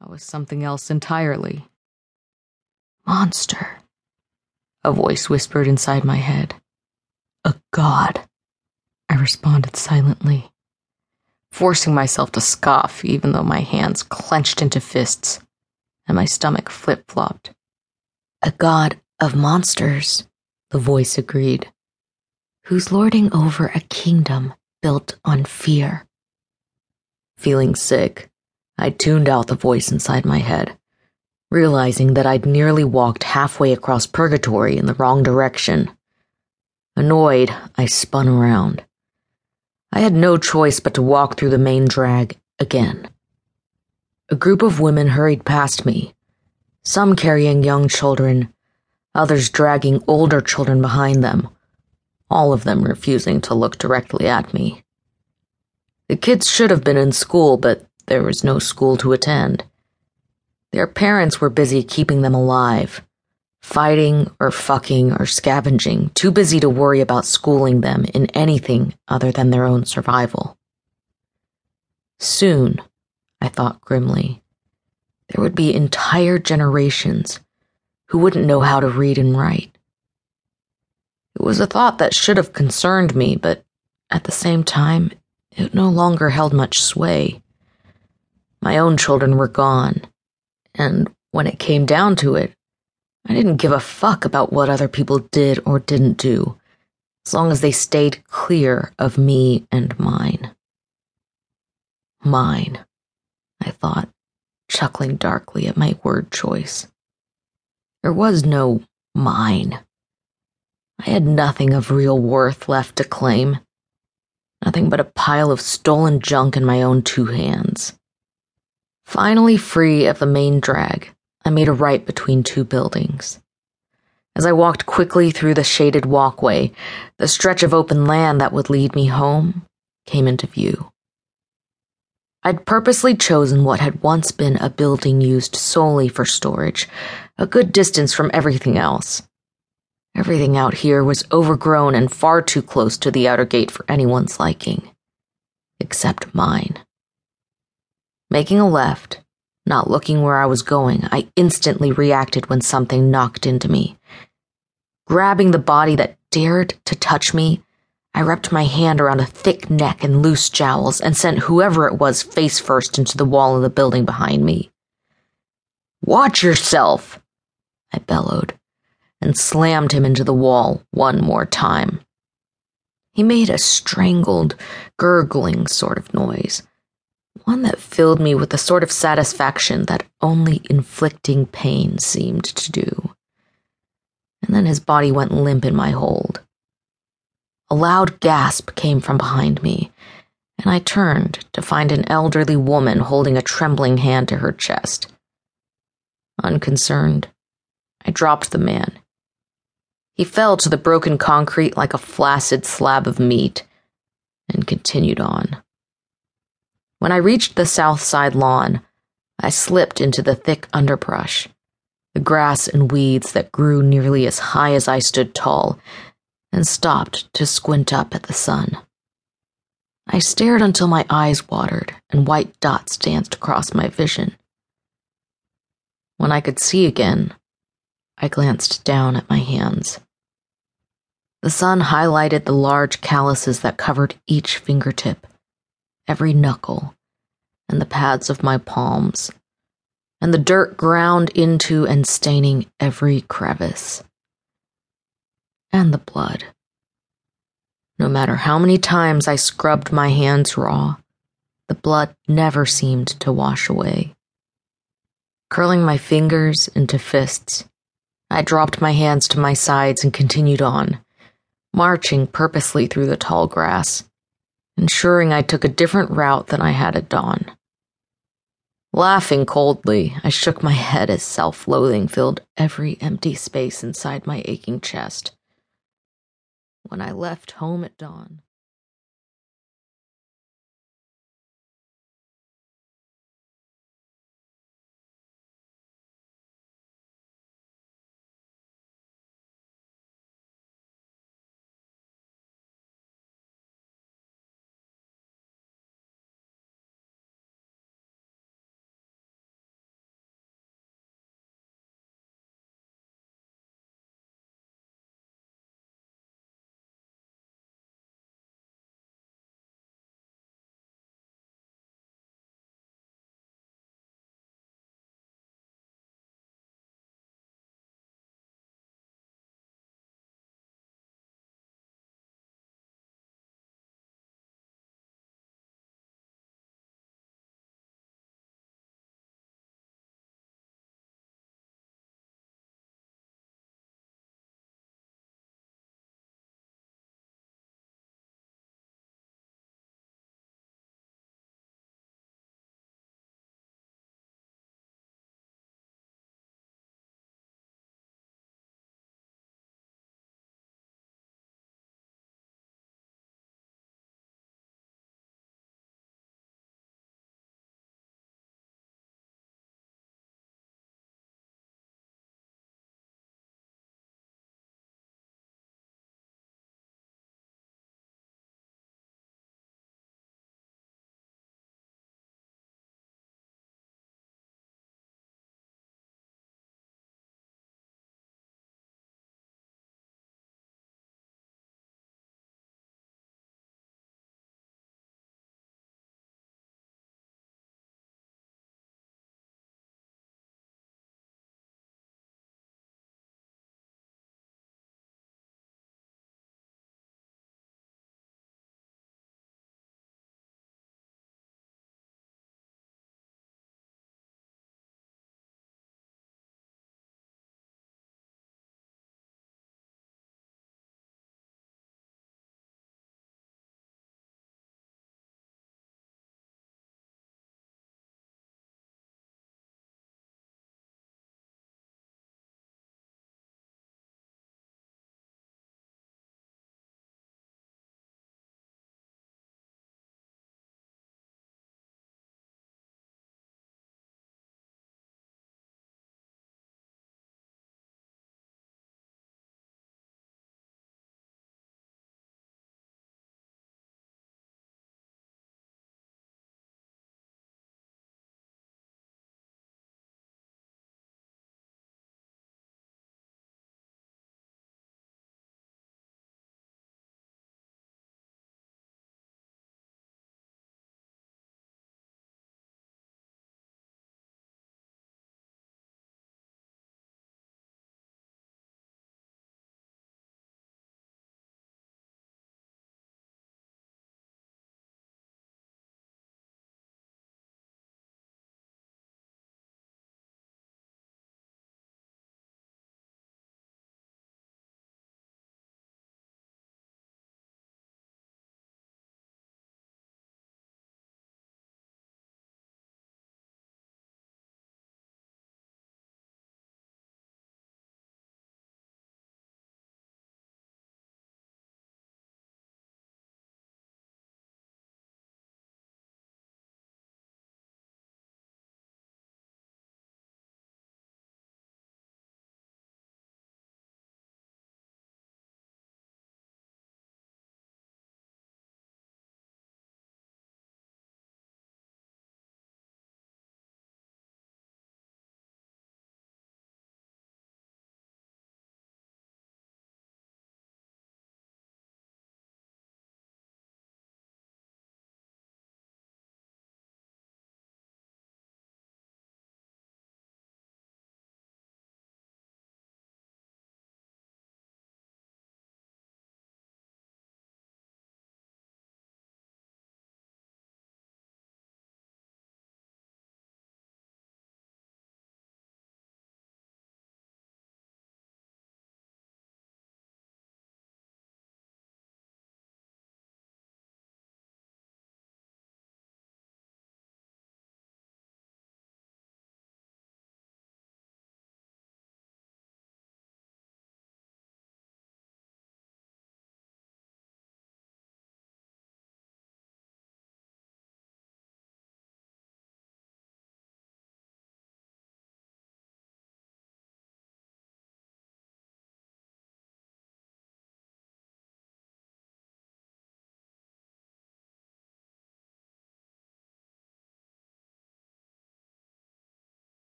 I was something else entirely. Monster, a voice whispered inside my head. A god, I responded silently, forcing myself to scoff even though my hands clenched into fists and my stomach flip flopped. A god of monsters, the voice agreed, who's lording over a kingdom built on fear. Feeling sick, I tuned out the voice inside my head, realizing that I'd nearly walked halfway across purgatory in the wrong direction. Annoyed, I spun around. I had no choice but to walk through the main drag again. A group of women hurried past me, some carrying young children, others dragging older children behind them, all of them refusing to look directly at me. The kids should have been in school, but there was no school to attend. Their parents were busy keeping them alive, fighting or fucking or scavenging, too busy to worry about schooling them in anything other than their own survival. Soon, I thought grimly, there would be entire generations who wouldn't know how to read and write. It was a thought that should have concerned me, but at the same time, it no longer held much sway. My own children were gone, and when it came down to it, I didn't give a fuck about what other people did or didn't do, as long as they stayed clear of me and mine. Mine, I thought, chuckling darkly at my word choice. There was no mine. I had nothing of real worth left to claim. Nothing but a pile of stolen junk in my own two hands. Finally free of the main drag, I made a right between two buildings. As I walked quickly through the shaded walkway, the stretch of open land that would lead me home came into view. I'd purposely chosen what had once been a building used solely for storage, a good distance from everything else. Everything out here was overgrown and far too close to the outer gate for anyone's liking. Except mine. Making a left, not looking where I was going, I instantly reacted when something knocked into me. Grabbing the body that dared to touch me, I wrapped my hand around a thick neck and loose jowls and sent whoever it was face first into the wall of the building behind me. Watch yourself! I bellowed and slammed him into the wall one more time. He made a strangled, gurgling sort of noise one that filled me with the sort of satisfaction that only inflicting pain seemed to do. And then his body went limp in my hold. A loud gasp came from behind me, and I turned to find an elderly woman holding a trembling hand to her chest. Unconcerned, I dropped the man. He fell to the broken concrete like a flaccid slab of meat and continued on. When I reached the south side lawn, I slipped into the thick underbrush, the grass and weeds that grew nearly as high as I stood tall, and stopped to squint up at the sun. I stared until my eyes watered and white dots danced across my vision. When I could see again, I glanced down at my hands. The sun highlighted the large calluses that covered each fingertip every knuckle, and the pads of my palms, and the dirt ground into and staining every crevice. And the blood. No matter how many times I scrubbed my hands raw, the blood never seemed to wash away. Curling my fingers into fists, I dropped my hands to my sides and continued on, marching purposely through the tall grass ensuring I took a different route than I had at dawn. Laughing coldly, I shook my head as self loathing filled every empty space inside my aching chest. When I left home at dawn,